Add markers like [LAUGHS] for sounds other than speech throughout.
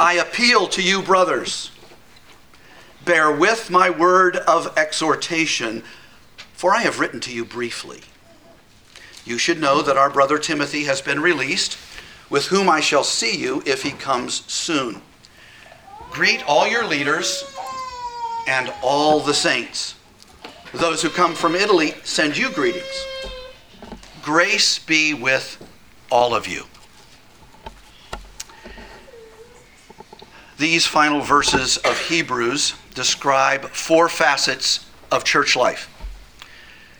I appeal to you, brothers. Bear with my word of exhortation, for I have written to you briefly. You should know that our brother Timothy has been released, with whom I shall see you if he comes soon. Greet all your leaders and all the saints. Those who come from Italy send you greetings. Grace be with all of you. These final verses of Hebrews describe four facets of church life.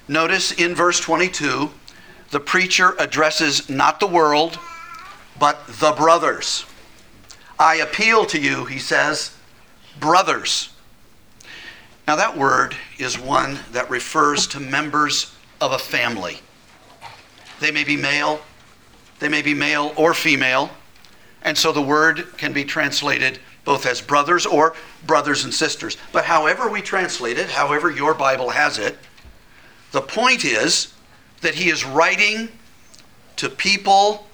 Notice in verse 22, the preacher addresses not the world, but the brothers. I appeal to you, he says, brothers. Now, that word is one that refers to members of a family. They may be male, they may be male or female, and so the word can be translated both as brothers or brothers and sisters. But however we translate it, however your Bible has it, the point is that he is writing to people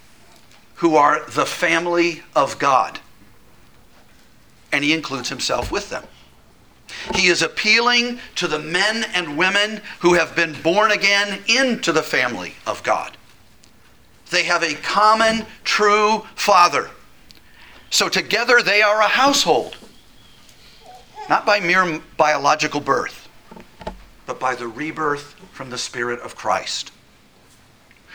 who are the family of God. And he includes himself with them. He is appealing to the men and women who have been born again into the family of God. They have a common, true Father. So together they are a household, not by mere biological birth, but by the rebirth from the Spirit of Christ.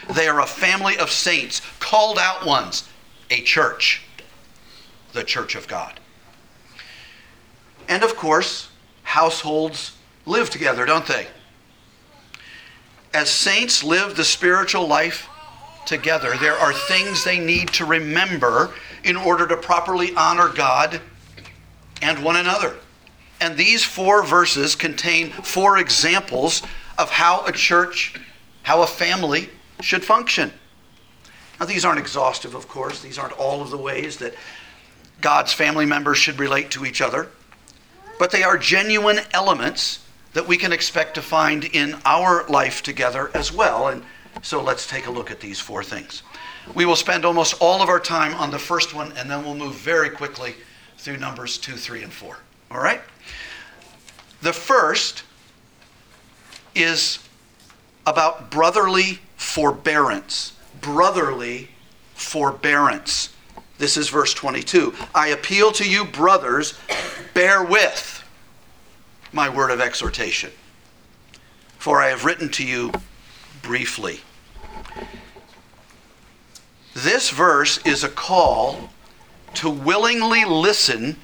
They are a family of saints, called out ones, a church, the church of God. And of course, households live together, don't they? As saints live the spiritual life together, there are things they need to remember in order to properly honor God and one another. And these four verses contain four examples of how a church, how a family should function. Now, these aren't exhaustive, of course. These aren't all of the ways that God's family members should relate to each other. But they are genuine elements that we can expect to find in our life together as well. And so let's take a look at these four things. We will spend almost all of our time on the first one, and then we'll move very quickly through Numbers 2, 3, and 4. All right? The first is about brotherly forbearance. Brotherly forbearance. This is verse 22. I appeal to you, brothers, bear with my word of exhortation, for I have written to you briefly. This verse is a call to willingly listen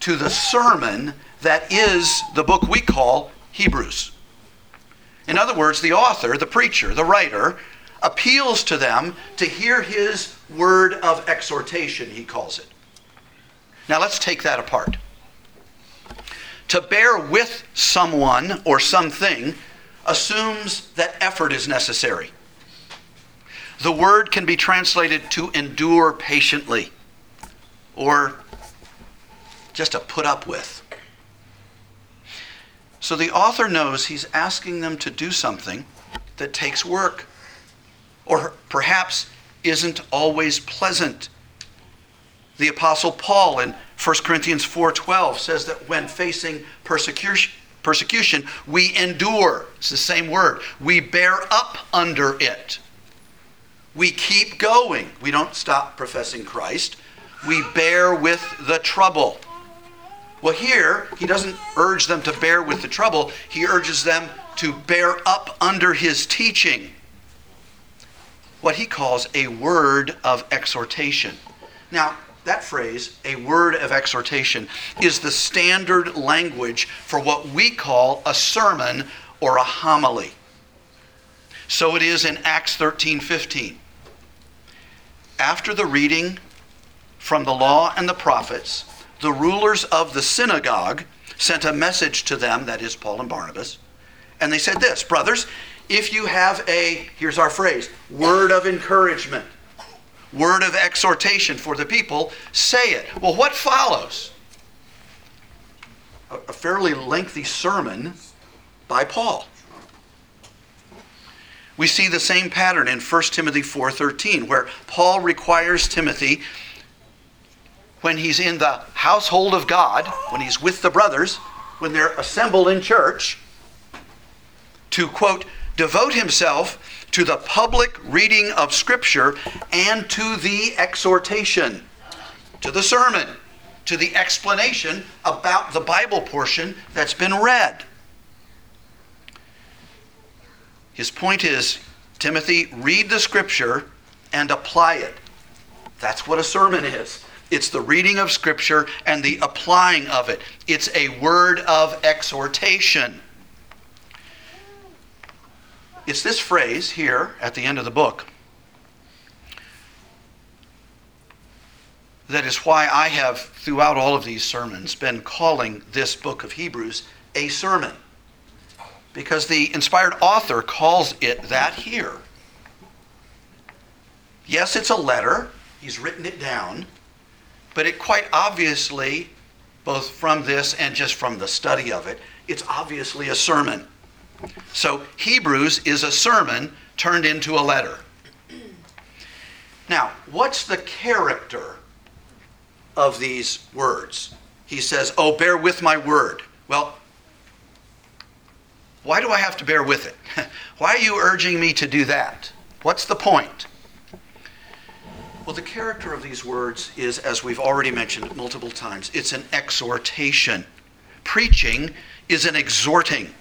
to the sermon that is the book we call Hebrews. In other words, the author, the preacher, the writer, appeals to them to hear his word of exhortation, he calls it. Now let's take that apart. To bear with someone or something assumes that effort is necessary. The word can be translated to endure patiently or just to put up with. So the author knows he's asking them to do something that takes work or perhaps isn't always pleasant. The apostle Paul in 1 Corinthians 4:12 says that when facing persecution persecution we endure. It's the same word. We bear up under it. We keep going. We don't stop professing Christ. We bear with the trouble. Well, here, he doesn't urge them to bear with the trouble, he urges them to bear up under his teaching. What he calls a word of exhortation. Now, that phrase, a word of exhortation, is the standard language for what we call a sermon or a homily. So it is in Acts 13 15. After the reading from the law and the prophets, the rulers of the synagogue sent a message to them, that is, Paul and Barnabas, and they said this Brothers, if you have a, here's our phrase, word of encouragement, word of exhortation for the people, say it. Well, what follows? A fairly lengthy sermon by Paul. We see the same pattern in 1 Timothy 4:13 where Paul requires Timothy when he's in the household of God, when he's with the brothers, when they're assembled in church, to quote, devote himself to the public reading of Scripture and to the exhortation, to the sermon, to the explanation about the Bible portion that's been read. His point is Timothy, read the Scripture and apply it. That's what a sermon is. It's the reading of Scripture and the applying of it. It's a word of exhortation. It's this phrase here at the end of the book that is why I have, throughout all of these sermons, been calling this book of Hebrews a sermon. Because the inspired author calls it that here. Yes, it's a letter, he's written it down, but it quite obviously, both from this and just from the study of it, it's obviously a sermon. So Hebrews is a sermon turned into a letter. Now, what's the character of these words? He says, Oh, bear with my word. Well, why do I have to bear with it? [LAUGHS] why are you urging me to do that? What's the point? Well, the character of these words is, as we've already mentioned multiple times, it's an exhortation. Preaching is an exhorting.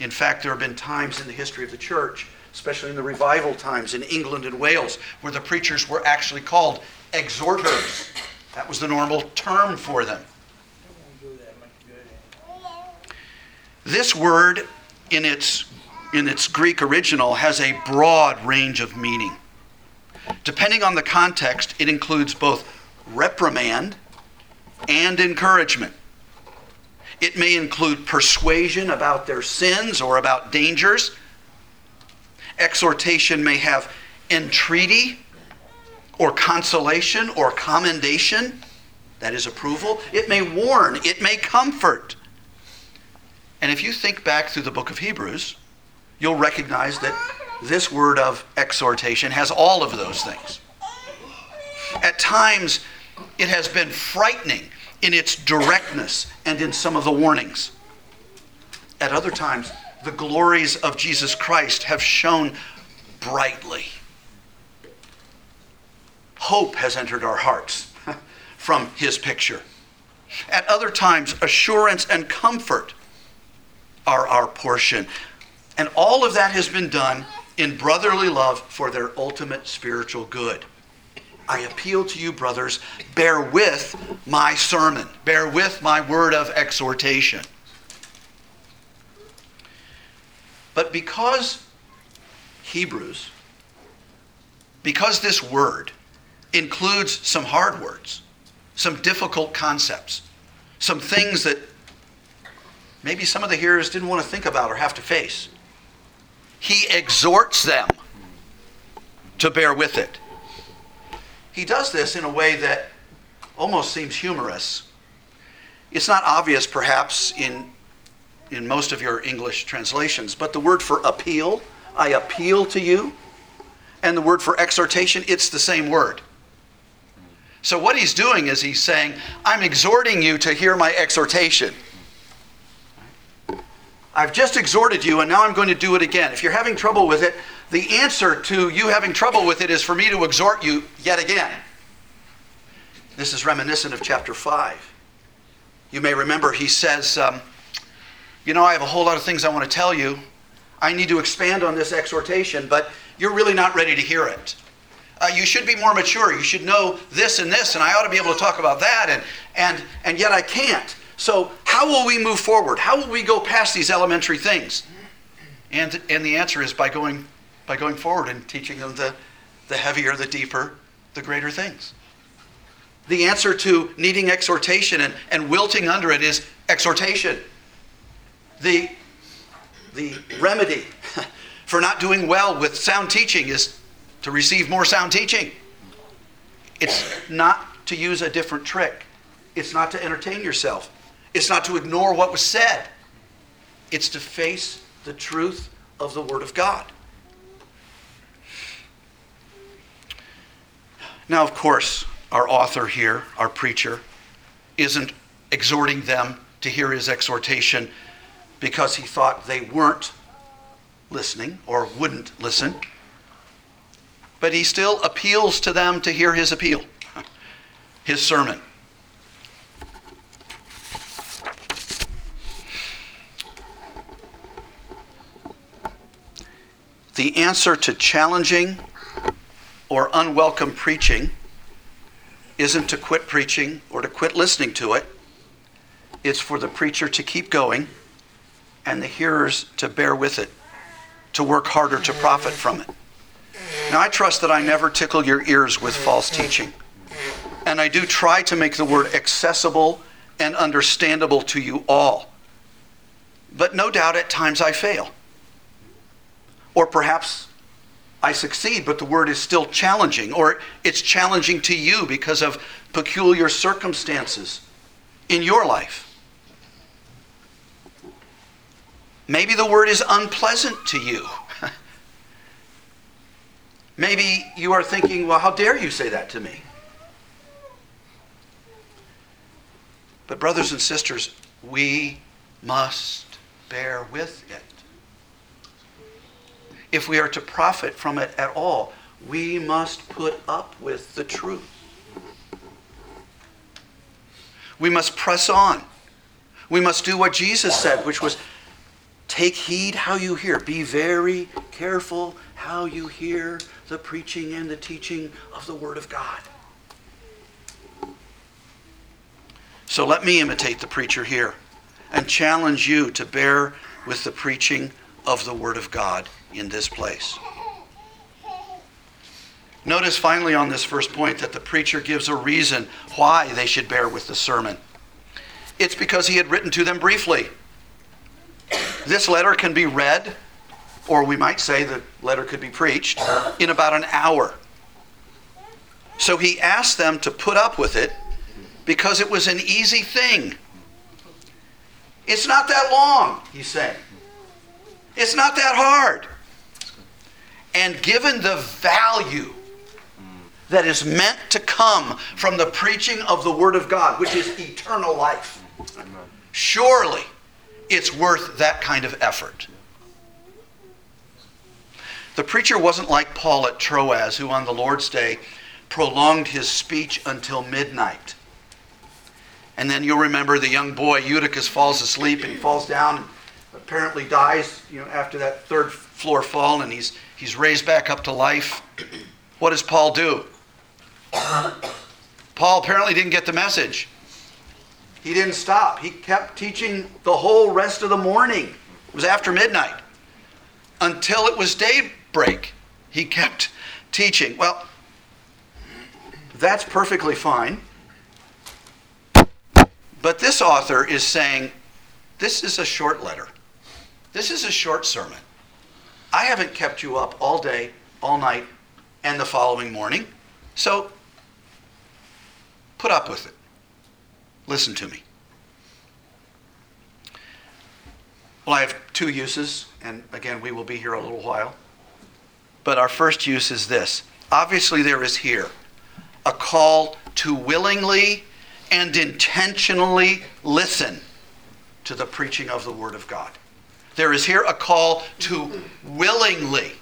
In fact, there have been times in the history of the church, especially in the revival times in England and Wales, where the preachers were actually called exhorters. That was the normal term for them. This word, in its, in its Greek original, has a broad range of meaning. Depending on the context, it includes both reprimand and encouragement. It may include persuasion about their sins or about dangers. Exhortation may have entreaty or consolation or commendation. That is approval. It may warn, it may comfort. And if you think back through the book of Hebrews, you'll recognize that this word of exhortation has all of those things. At times, it has been frightening in its directness and in some of the warnings. At other times, the glories of Jesus Christ have shone brightly. Hope has entered our hearts [LAUGHS] from his picture. At other times, assurance and comfort are our portion. And all of that has been done in brotherly love for their ultimate spiritual good. I appeal to you, brothers, bear with my sermon, bear with my word of exhortation. But because Hebrews, because this word includes some hard words, some difficult concepts, some things that maybe some of the hearers didn't want to think about or have to face, he exhorts them to bear with it. He does this in a way that almost seems humorous. It's not obvious, perhaps, in, in most of your English translations, but the word for appeal, I appeal to you, and the word for exhortation, it's the same word. So, what he's doing is he's saying, I'm exhorting you to hear my exhortation. I've just exhorted you, and now I'm going to do it again. If you're having trouble with it, the answer to you having trouble with it is for me to exhort you yet again. This is reminiscent of chapter 5. You may remember he says, um, You know, I have a whole lot of things I want to tell you. I need to expand on this exhortation, but you're really not ready to hear it. Uh, you should be more mature. You should know this and this, and I ought to be able to talk about that, and, and, and yet I can't. So, how will we move forward? How will we go past these elementary things? And, and the answer is by going, by going forward and teaching them the, the heavier, the deeper, the greater things. The answer to needing exhortation and, and wilting under it is exhortation. The, the remedy [LAUGHS] for not doing well with sound teaching is to receive more sound teaching. It's not to use a different trick, it's not to entertain yourself. It's not to ignore what was said, it's to face the truth of the Word of God. Now, of course, our author here, our preacher, isn't exhorting them to hear his exhortation because he thought they weren't listening or wouldn't listen. But he still appeals to them to hear his appeal, [LAUGHS] his sermon. The answer to challenging or unwelcome preaching isn't to quit preaching or to quit listening to it. It's for the preacher to keep going and the hearers to bear with it, to work harder to profit from it. Now, I trust that I never tickle your ears with false teaching. And I do try to make the word accessible and understandable to you all. But no doubt at times I fail. Or perhaps I succeed, but the word is still challenging, or it's challenging to you because of peculiar circumstances in your life. Maybe the word is unpleasant to you. [LAUGHS] Maybe you are thinking, well, how dare you say that to me? But, brothers and sisters, we must bear with it if we are to profit from it at all, we must put up with the truth. We must press on. We must do what Jesus said, which was take heed how you hear. Be very careful how you hear the preaching and the teaching of the Word of God. So let me imitate the preacher here and challenge you to bear with the preaching of the Word of God in this place. Notice finally on this first point that the preacher gives a reason why they should bear with the sermon. It's because he had written to them briefly. This letter can be read, or we might say the letter could be preached, in about an hour. So he asked them to put up with it because it was an easy thing. It's not that long, he's saying. It's not that hard. And given the value that is meant to come from the preaching of the Word of God, which is eternal life, surely it's worth that kind of effort. The preacher wasn't like Paul at Troas, who on the Lord's Day prolonged his speech until midnight. And then you'll remember the young boy Eutychus falls asleep and he falls down apparently dies, you know, after that third floor fall and he's he's raised back up to life. What does Paul do? [COUGHS] Paul apparently didn't get the message. He didn't stop. He kept teaching the whole rest of the morning. It was after midnight. Until it was daybreak. He kept teaching. Well, that's perfectly fine. But this author is saying this is a short letter. This is a short sermon. I haven't kept you up all day, all night, and the following morning. So put up with it. Listen to me. Well, I have two uses, and again, we will be here a little while. But our first use is this. Obviously, there is here a call to willingly and intentionally listen to the preaching of the Word of God. There is here a call to willingly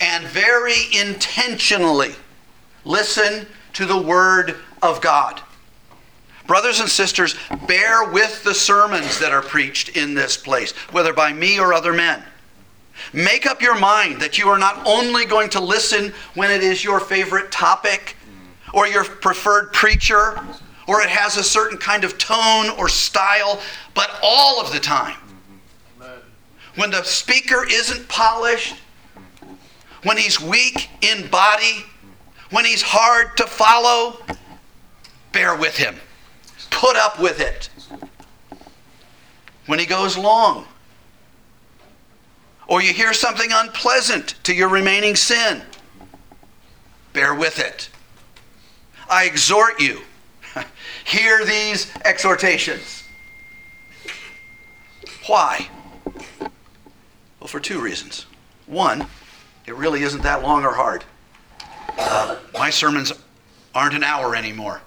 and very intentionally listen to the Word of God. Brothers and sisters, bear with the sermons that are preached in this place, whether by me or other men. Make up your mind that you are not only going to listen when it is your favorite topic or your preferred preacher or it has a certain kind of tone or style, but all of the time when the speaker isn't polished, when he's weak in body, when he's hard to follow, bear with him. Put up with it. When he goes long, or you hear something unpleasant to your remaining sin, bear with it. I exhort you, [LAUGHS] hear these exhortations. Why? Well, for two reasons. One, it really isn't that long or hard. Uh, my sermons aren't an hour anymore.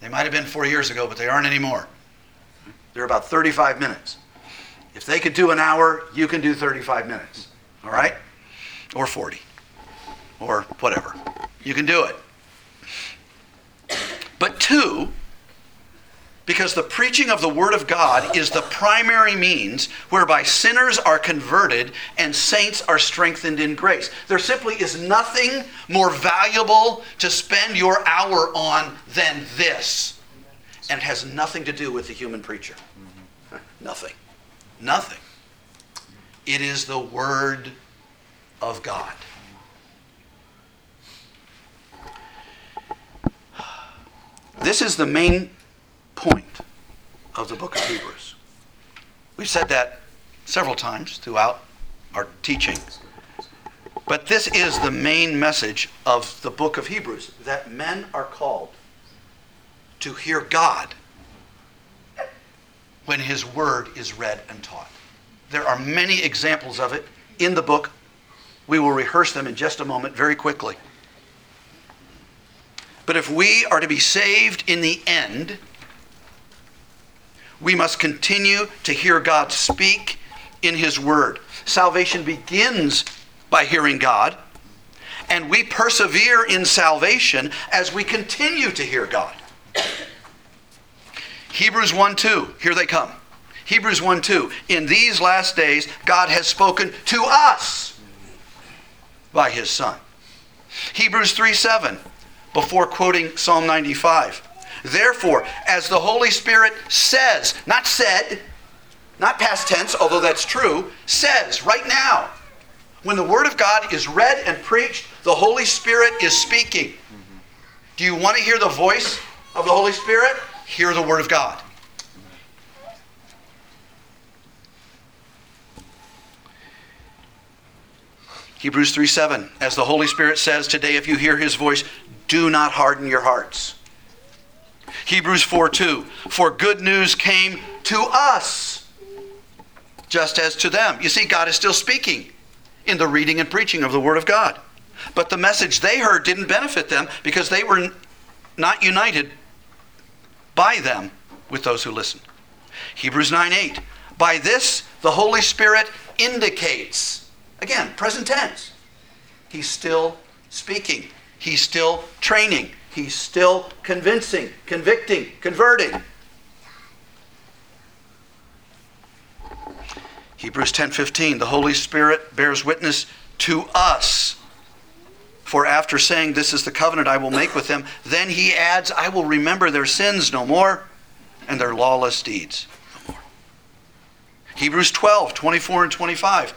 They might have been four years ago, but they aren't anymore. They're about 35 minutes. If they could do an hour, you can do 35 minutes. All right? Or 40. Or whatever. You can do it. But two, because the preaching of the Word of God is the primary means whereby sinners are converted and saints are strengthened in grace. There simply is nothing more valuable to spend your hour on than this. And it has nothing to do with the human preacher. [LAUGHS] Nothing. Nothing. It is the Word of God. [SIGHS] This is the main point of the book of Hebrews. We've said that several times throughout our teaching. But this is the main message of the book of Hebrews that men are called to hear God when his word is read and taught. There are many examples of it in the book. We will rehearse them in just a moment very quickly. But if we are to be saved in the end, we must continue to hear God speak in His Word. Salvation begins by hearing God, and we persevere in salvation as we continue to hear God. [CLEARS THROAT] Hebrews 1 2, here they come. Hebrews 1 2, in these last days, God has spoken to us by His Son. Hebrews 3 7, before quoting Psalm 95. Therefore, as the Holy Spirit says, not said, not past tense, although that's true, says right now, when the Word of God is read and preached, the Holy Spirit is speaking. Do you want to hear the voice of the Holy Spirit? Hear the Word of God. Hebrews 3 7, as the Holy Spirit says today, if you hear his voice, do not harden your hearts. Hebrews 4 2, for good news came to us, just as to them. You see, God is still speaking in the reading and preaching of the Word of God. But the message they heard didn't benefit them because they were not united by them with those who listened. Hebrews 9 8. By this, the Holy Spirit indicates, again, present tense, He's still speaking, He's still training, He's still convincing, convicting, converting. Hebrews 10:15 The Holy Spirit bears witness to us. For after saying this is the covenant I will make with them, then he adds I will remember their sins no more and their lawless deeds no more. Hebrews 12:24 and 25.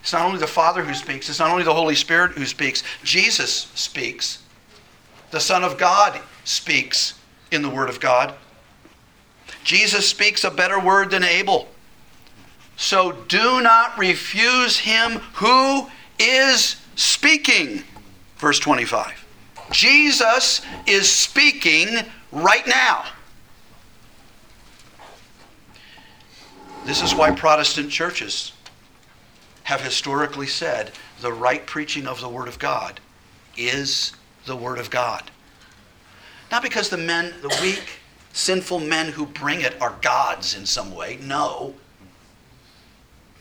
It's not only the Father who speaks, it's not only the Holy Spirit who speaks. Jesus speaks. The Son of God speaks in the Word of God. Jesus speaks a better word than Abel. So do not refuse him who is speaking. Verse 25. Jesus is speaking right now. This is why Protestant churches have historically said the right preaching of the Word of God is the Word of God. Not because the men, the weak, sinful men who bring it are gods in some way, no,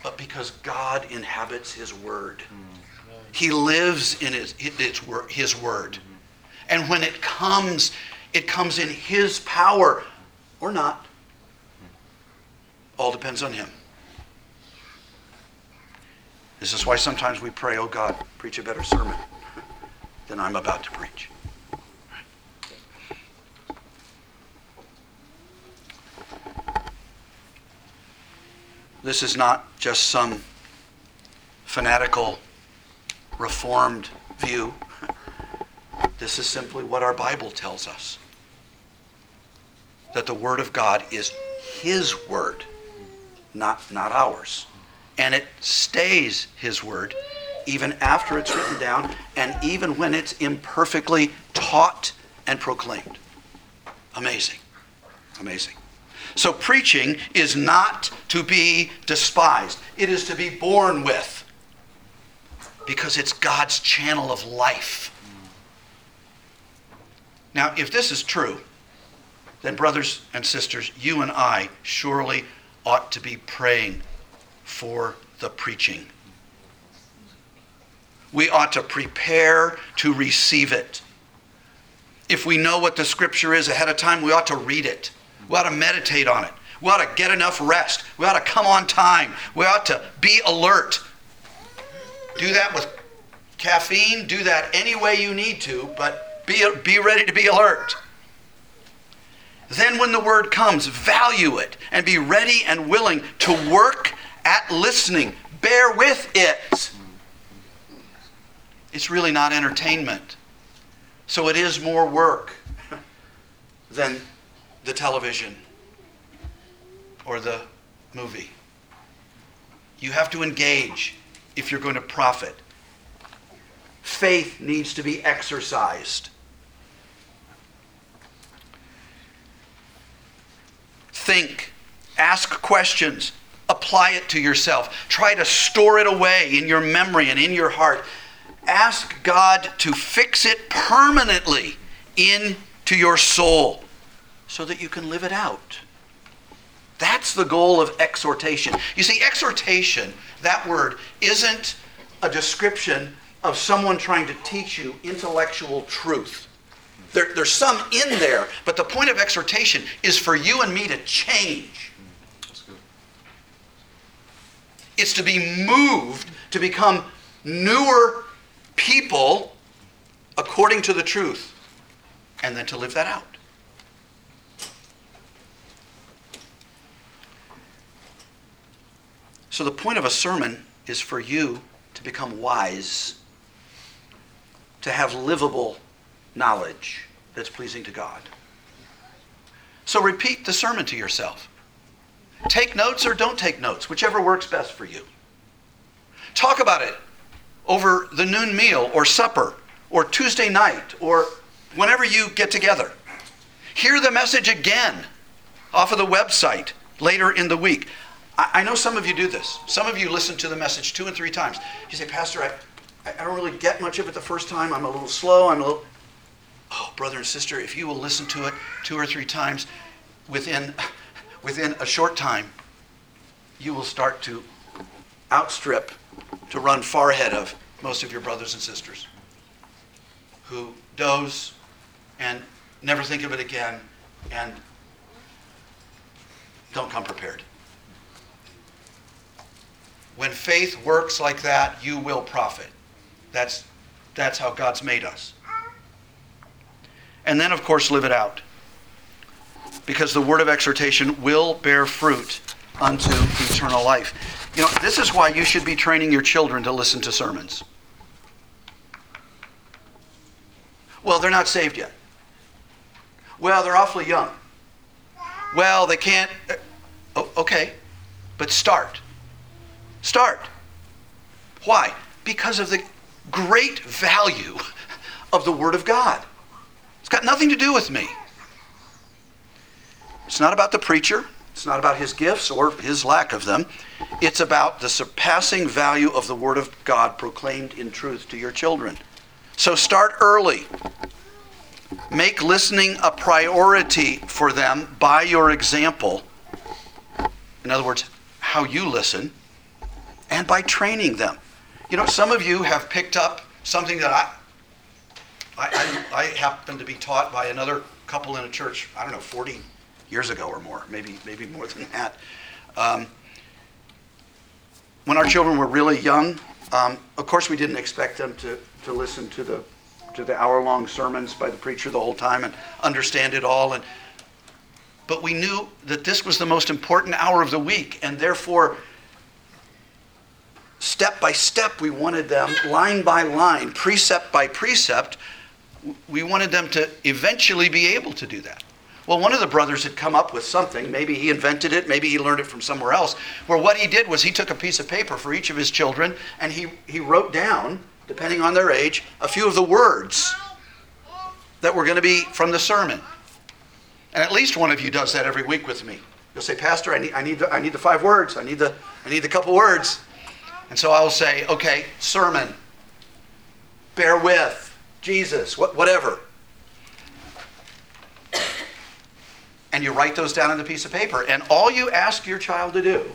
but because God inhabits His Word. He lives in His, his Word. And when it comes, it comes in His power or not. All depends on Him. This is why sometimes we pray, oh God, preach a better sermon than I'm about to preach. This is not just some fanatical, reformed view. This is simply what our Bible tells us that the Word of God is His Word, not, not ours. And it stays His Word even after it's written down and even when it's imperfectly taught and proclaimed. Amazing. Amazing. So preaching is not to be despised, it is to be borne with because it's God's channel of life. Now, if this is true, then, brothers and sisters, you and I surely ought to be praying for the preaching. We ought to prepare to receive it. If we know what the scripture is ahead of time, we ought to read it. We ought to meditate on it. We ought to get enough rest. We ought to come on time. We ought to be alert. Do that with caffeine. Do that any way you need to, but be, be ready to be alert. Then, when the word comes, value it and be ready and willing to work at listening. Bear with it. It's really not entertainment. So, it is more work than the television or the movie. You have to engage if you're going to profit. Faith needs to be exercised. Think, ask questions, apply it to yourself. Try to store it away in your memory and in your heart. Ask God to fix it permanently into your soul so that you can live it out. That's the goal of exhortation. You see, exhortation, that word, isn't a description of someone trying to teach you intellectual truth. There, there's some in there, but the point of exhortation is for you and me to change. It's to be moved to become newer people according to the truth, and then to live that out. So, the point of a sermon is for you to become wise, to have livable knowledge that's pleasing to God. So, repeat the sermon to yourself. Take notes or don't take notes, whichever works best for you. Talk about it over the noon meal or supper or Tuesday night or whenever you get together. Hear the message again off of the website later in the week. I, know some of you do this. Some of you listen to the message two and three times. You say, Pastor, I, I don't really get much of it the first time. I'm a little slow. I'm a little. Oh, brother and sister, if you will listen to it two or three times within, [LAUGHS] within a short time, you will start to outstrip, to run far ahead of most of your brothers and sisters who doze and never think of it again and don't come prepared. When faith works like that, you will profit. That's, that's how God's made us. And then, of course, live it out. Because the word of exhortation will bear fruit unto eternal life. You know, this is why you should be training your children to listen to sermons. Well, they're not saved yet. Well, they're awfully young. Well, they can't. Uh, okay, but start. Start. Why? Because of the great value of the Word of God. It's got nothing to do with me. It's not about the preacher. It's not about his gifts or his lack of them. It's about the surpassing value of the Word of God proclaimed in truth to your children. So start early. Make listening a priority for them by your example. In other words, how you listen and by training them. You know, some of you have picked up something that I, I, I, happen to be taught by another couple in a church, I don't know, 40 years ago or more, maybe, maybe more than that. Um, when our children were really young, um, of course, we didn't expect them to, to listen to the, to the hour long sermons by the preacher the whole time and understand it all. And, but we knew that this was the most important hour of the week, and therefore, step by step, we wanted them, line by line, precept by precept, we wanted them to eventually be able to do that. Well, one of the brothers had come up with something. Maybe he invented it, maybe he learned it from somewhere else. Where what he did was he took a piece of paper for each of his children and he, he wrote down, depending on their age, a few of the words that were going to be from the sermon. And at least one of you does that every week with me. You'll say, Pastor, I need, I need, the, I need the five words. I need the, I need the couple words. And so I will say, okay, sermon, bear with, Jesus, whatever. And you write those down on a piece of paper. And all you ask your child to do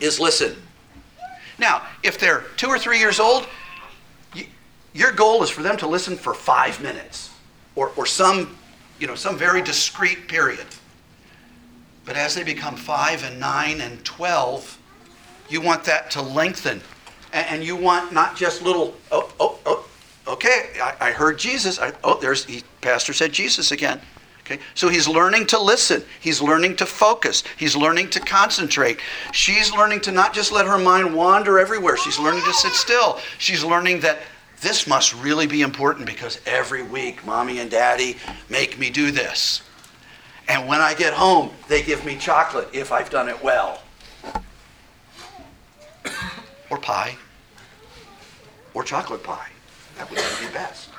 is listen. Now, if they're two or three years old, you, your goal is for them to listen for five minutes or, or some, you know, some very discrete period. But as they become five and nine and 12, you want that to lengthen. And, and you want not just little, oh, oh, oh, okay, I, I heard Jesus. I, oh, there's, he, Pastor said Jesus again. Okay? So he's learning to listen. He's learning to focus. He's learning to concentrate. She's learning to not just let her mind wander everywhere. She's learning to sit still. She's learning that this must really be important because every week mommy and daddy make me do this. And when I get home, they give me chocolate if I've done it well. Or pie. Or chocolate pie. That would be best.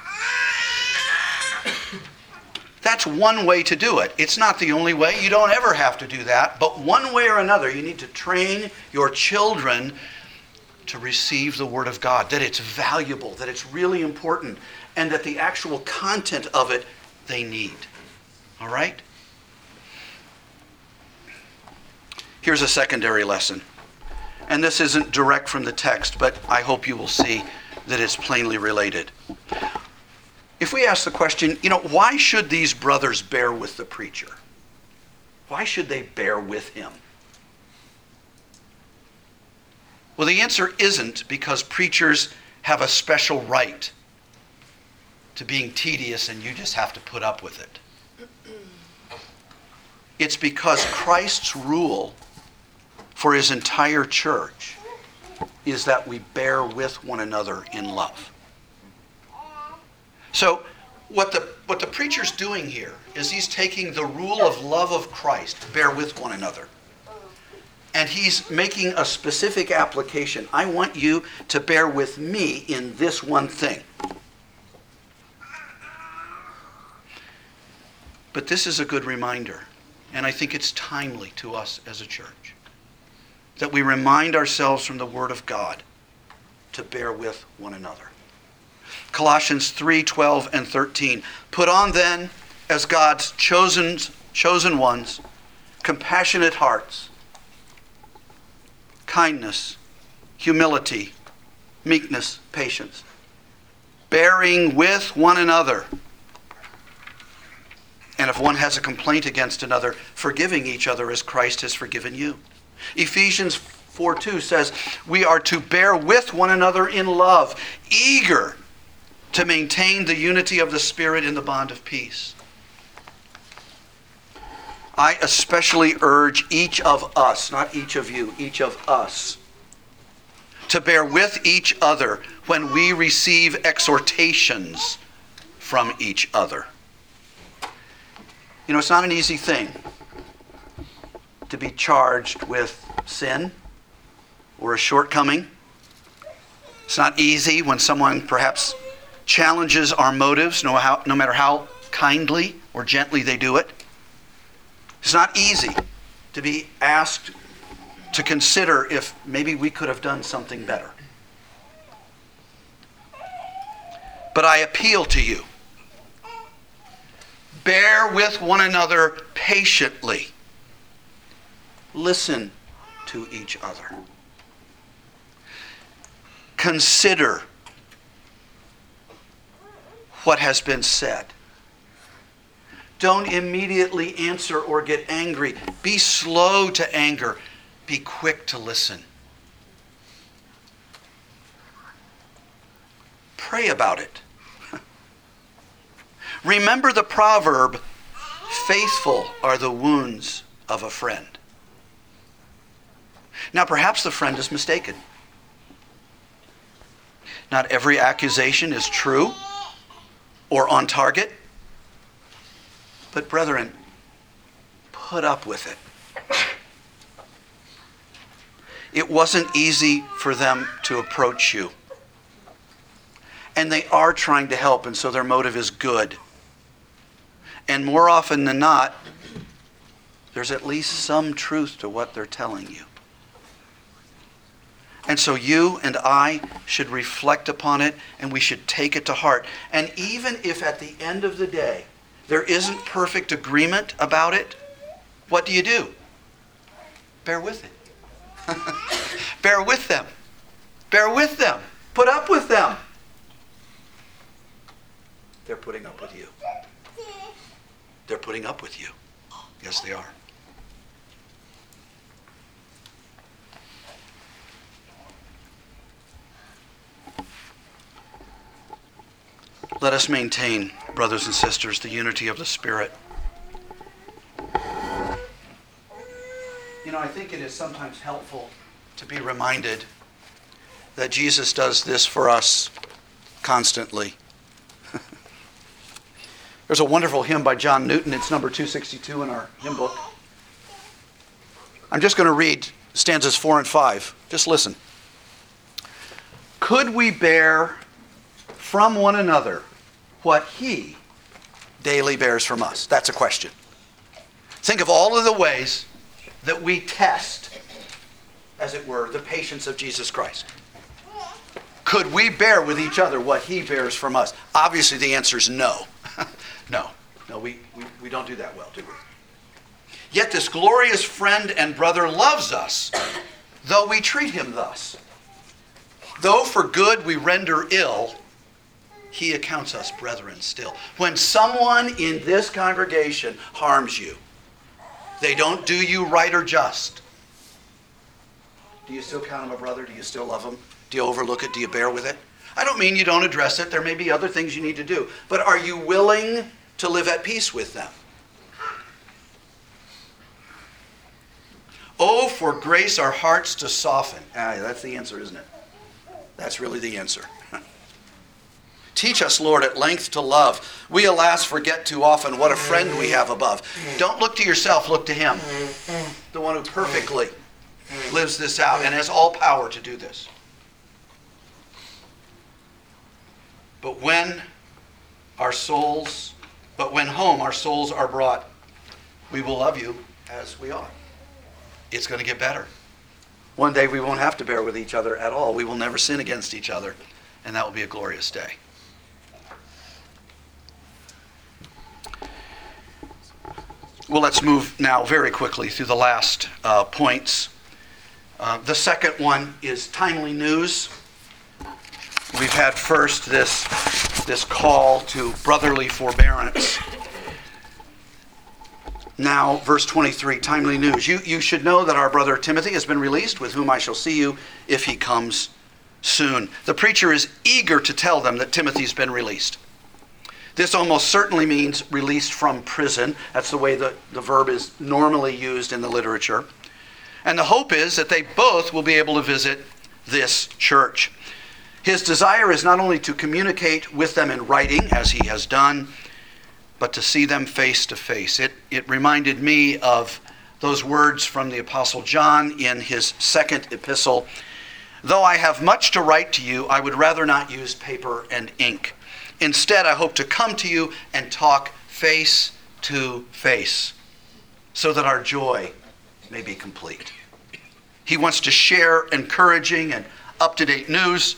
That's one way to do it. It's not the only way. You don't ever have to do that. But one way or another, you need to train your children to receive the Word of God, that it's valuable, that it's really important, and that the actual content of it they need. All right? Here's a secondary lesson. And this isn't direct from the text, but I hope you will see that it's plainly related. If we ask the question, you know, why should these brothers bear with the preacher? Why should they bear with him? Well, the answer isn't because preachers have a special right to being tedious and you just have to put up with it. It's because Christ's rule for his entire church is that we bear with one another in love. So, what the, what the preacher's doing here is he's taking the rule of love of Christ, bear with one another, and he's making a specific application. I want you to bear with me in this one thing. But this is a good reminder, and I think it's timely to us as a church that we remind ourselves from the Word of God to bear with one another. Colossians 3 12 and 13. Put on then, as God's chosen, chosen ones, compassionate hearts, kindness, humility, meekness, patience, bearing with one another. And if one has a complaint against another, forgiving each other as Christ has forgiven you. Ephesians 4 2 says, We are to bear with one another in love, eager to maintain the unity of the Spirit in the bond of peace. I especially urge each of us, not each of you, each of us, to bear with each other when we receive exhortations from each other. You know, it's not an easy thing to be charged with sin or a shortcoming. It's not easy when someone perhaps challenges our motives, no, how, no matter how kindly or gently they do it. It's not easy to be asked to consider if maybe we could have done something better. But I appeal to you bear with one another patiently, listen to each other, consider what has been said. Don't immediately answer or get angry. Be slow to anger. Be quick to listen. Pray about it. [LAUGHS] Remember the proverb faithful are the wounds of a friend. Now, perhaps the friend is mistaken. Not every accusation is true or on target. But, brethren, put up with it. It wasn't easy for them to approach you. And they are trying to help, and so their motive is good. And more often than not, there's at least some truth to what they're telling you. And so you and I should reflect upon it and we should take it to heart. And even if at the end of the day there isn't perfect agreement about it, what do you do? Bear with it. [LAUGHS] Bear with them. Bear with them. Put up with them. They're putting up with you. They're putting up with you. Yes, they are. Let us maintain, brothers and sisters, the unity of the Spirit. You know, I think it is sometimes helpful to be reminded that Jesus does this for us constantly. [LAUGHS] There's a wonderful hymn by John Newton. It's number 262 in our hymn book. I'm just going to read stanzas 4 and 5. Just listen. Could we bear from one another what he daily bears from us? That's a question. Think of all of the ways that we test, as it were, the patience of Jesus Christ. Could we bear with each other what he bears from us? Obviously, the answer is no. [LAUGHS] no. No, we, we, we don't do that well, do we? Yet this glorious friend and brother loves us, though we treat him thus. Though for good we render ill, he accounts us brethren still. When someone in this congregation harms you, they don't do you right or just. Do you still count him a brother? Do you still love him? Do you overlook it? Do you bear with it? I don't mean you don't address it. There may be other things you need to do. But are you willing to live at peace with them? Oh, for grace our hearts to soften. Ah, that's the answer, isn't it? That's really the answer. [LAUGHS] Teach us, Lord, at length to love. We, alas, forget too often what a friend we have above. Don't look to yourself, look to Him, the one who perfectly lives this out and has all power to do this. But when our souls, but when home our souls are brought, we will love you as we are. It's going to get better. One day we won't have to bear with each other at all. We will never sin against each other, and that will be a glorious day. Well, let's move now very quickly through the last uh, points. Uh, the second one is timely news. We've had first this, this call to brotherly forbearance. Now, verse 23, timely news. You, you should know that our brother Timothy has been released, with whom I shall see you if he comes soon. The preacher is eager to tell them that Timothy's been released. This almost certainly means released from prison. That's the way the, the verb is normally used in the literature. And the hope is that they both will be able to visit this church. His desire is not only to communicate with them in writing, as he has done, but to see them face to face. It, it reminded me of those words from the Apostle John in his second epistle. Though I have much to write to you, I would rather not use paper and ink Instead, I hope to come to you and talk face to face so that our joy may be complete. He wants to share encouraging and up to date news,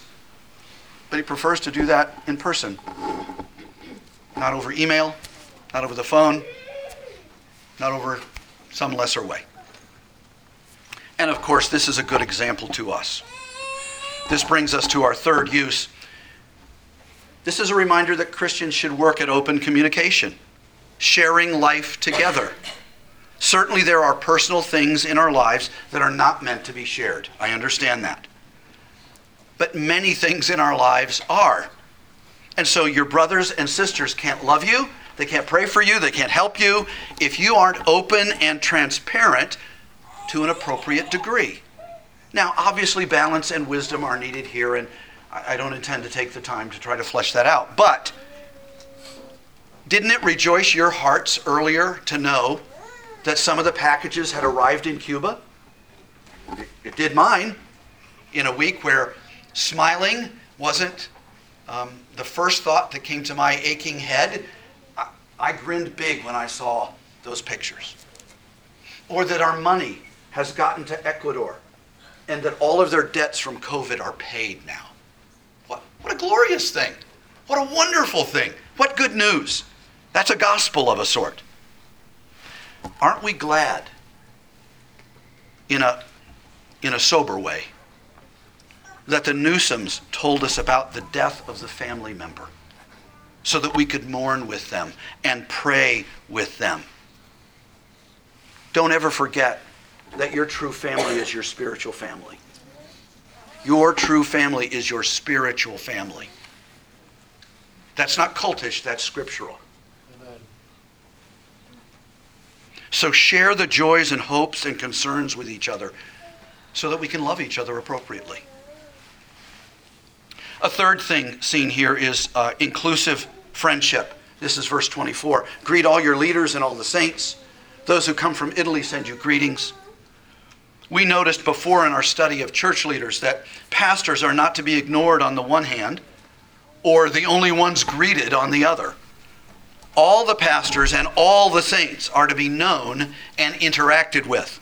but he prefers to do that in person. Not over email, not over the phone, not over some lesser way. And of course, this is a good example to us. This brings us to our third use this is a reminder that Christians should work at open communication, sharing life together. Certainly, there are personal things in our lives that are not meant to be shared. I understand that. But many things in our lives are. And so, your brothers and sisters can't love you, they can't pray for you, they can't help you if you aren't open and transparent to an appropriate degree. Now, obviously, balance and wisdom are needed here, and I don't intend to take the time to try to flesh that out. But didn't it rejoice your hearts earlier to know that some of the packages had arrived in Cuba? It, did mine in a week where smiling wasn't um, the first thought that came to my aching head. I, I grinned big when I saw those pictures. Or that our money has gotten to Ecuador and that all of their debts from COVID are paid now. What a glorious thing. What a wonderful thing. What good news. That's a gospel of a sort. Aren't we glad in a, in a sober way that the Newsoms told us about the death of the family member so that we could mourn with them and pray with them? Don't ever forget that your true family is your spiritual family. Your true family is your spiritual family. That's not cultish, that's scriptural. So share the joys and hopes and concerns with each other so that we can love each other appropriately. A third thing seen here is uh, inclusive friendship. This is verse 24. Greet all your leaders and all the saints. Those who come from Italy send you greetings. We noticed before in our study of church leaders that pastors are not to be ignored on the one hand or the only ones greeted on the other. All the pastors and all the saints are to be known and interacted with.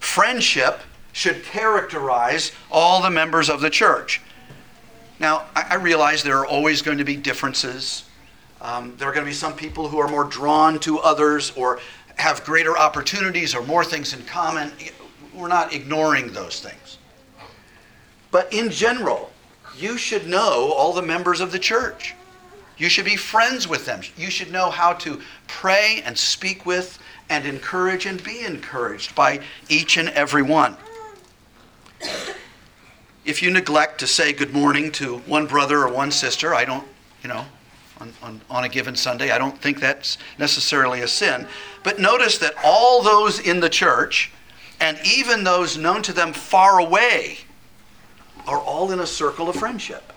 Friendship should characterize all the members of the church. Now, I realize there are always going to be differences. Um, there are going to be some people who are more drawn to others or have greater opportunities or more things in common. We're not ignoring those things. But in general, you should know all the members of the church. You should be friends with them. You should know how to pray and speak with and encourage and be encouraged by each and every one. If you neglect to say good morning to one brother or one sister, I don't, you know, on, on, on a given Sunday, I don't think that's necessarily a sin. But notice that all those in the church, and even those known to them far away, are all in a circle of friendship.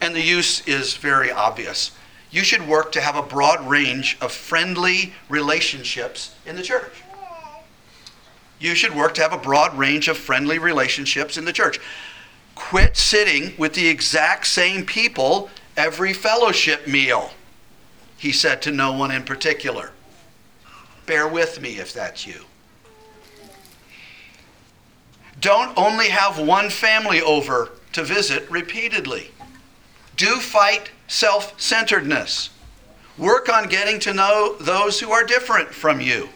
And the use is very obvious. You should work to have a broad range of friendly relationships in the church. You should work to have a broad range of friendly relationships in the church. Quit sitting with the exact same people every fellowship meal, he said to no one in particular. Bear with me if that's you. Don't only have one family over to visit repeatedly. Do fight self centeredness. Work on getting to know those who are different from you.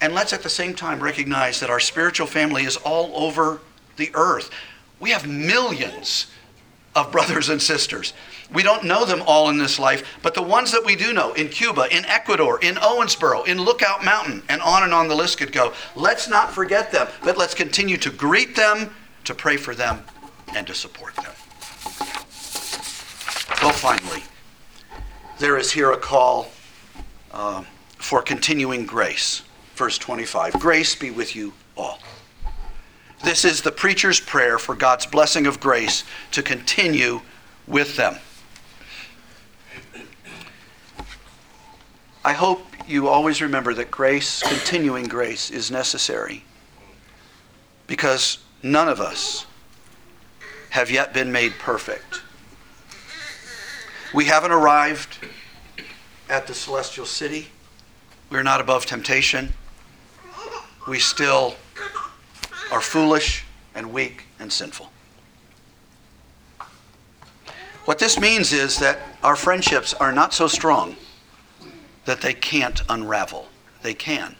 And let's at the same time recognize that our spiritual family is all over the earth. We have millions of brothers and sisters. We don't know them all in this life, but the ones that we do know in Cuba, in Ecuador, in Owensboro, in Lookout Mountain, and on and on the list could go. Let's not forget them, but let's continue to greet them, to pray for them, and to support them. Well, finally, there is here a call uh, for continuing grace. Verse 25 Grace be with you all. This is the preacher's prayer for God's blessing of grace to continue with them. I hope you always remember that grace, continuing grace, is necessary because none of us have yet been made perfect. We haven't arrived at the celestial city. We're not above temptation. We still are foolish and weak and sinful. What this means is that our friendships are not so strong that they can't unravel. They can.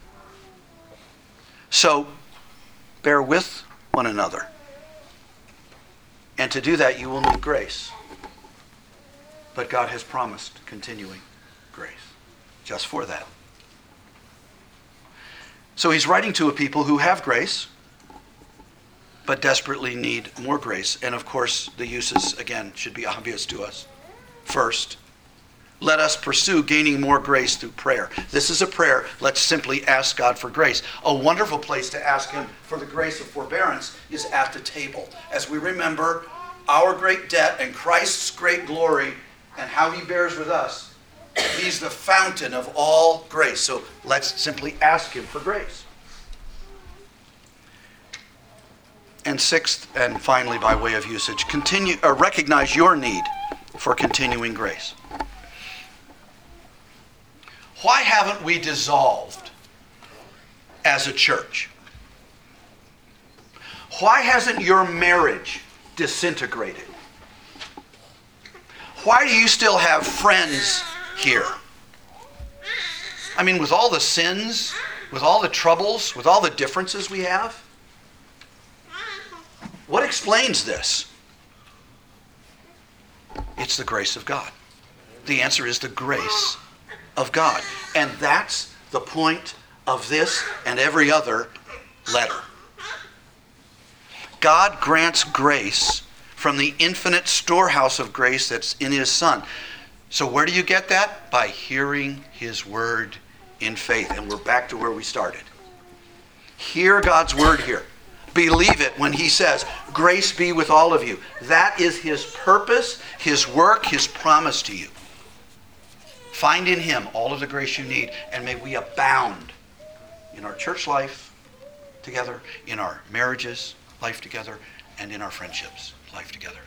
So bear with one another. And to do that, you will need grace. But God has promised continuing grace just for that. So he's writing to a people who have grace, but desperately need more grace. And of course, the uses, again, should be obvious to us. First, let us pursue gaining more grace through prayer. This is a prayer. Let's simply ask God for grace. A wonderful place to ask Him for the grace of forbearance is at the table. As we remember our great debt and Christ's great glory and how He bears with us, He's the fountain of all grace. So let's simply ask Him for grace. And sixth, and finally, by way of usage, continue uh, recognize your need for continuing grace. Why haven't we dissolved as a church? Why hasn't your marriage disintegrated? Why do you still have friends here? I mean, with all the sins, with all the troubles, with all the differences we have? What explains this? It's the grace of God. The answer is the grace of God. And that's the point of this and every other letter. God grants grace from the infinite storehouse of grace that's in His Son. So, where do you get that? By hearing His word in faith. And we're back to where we started. Hear God's word here. Believe it when He says, Grace be with all of you. That is His purpose, His work, His promise to you. Find in Him all of the grace you need, and may we abound in our church life together, in our marriages, life together, and in our friendships, life together.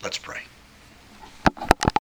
Let's pray.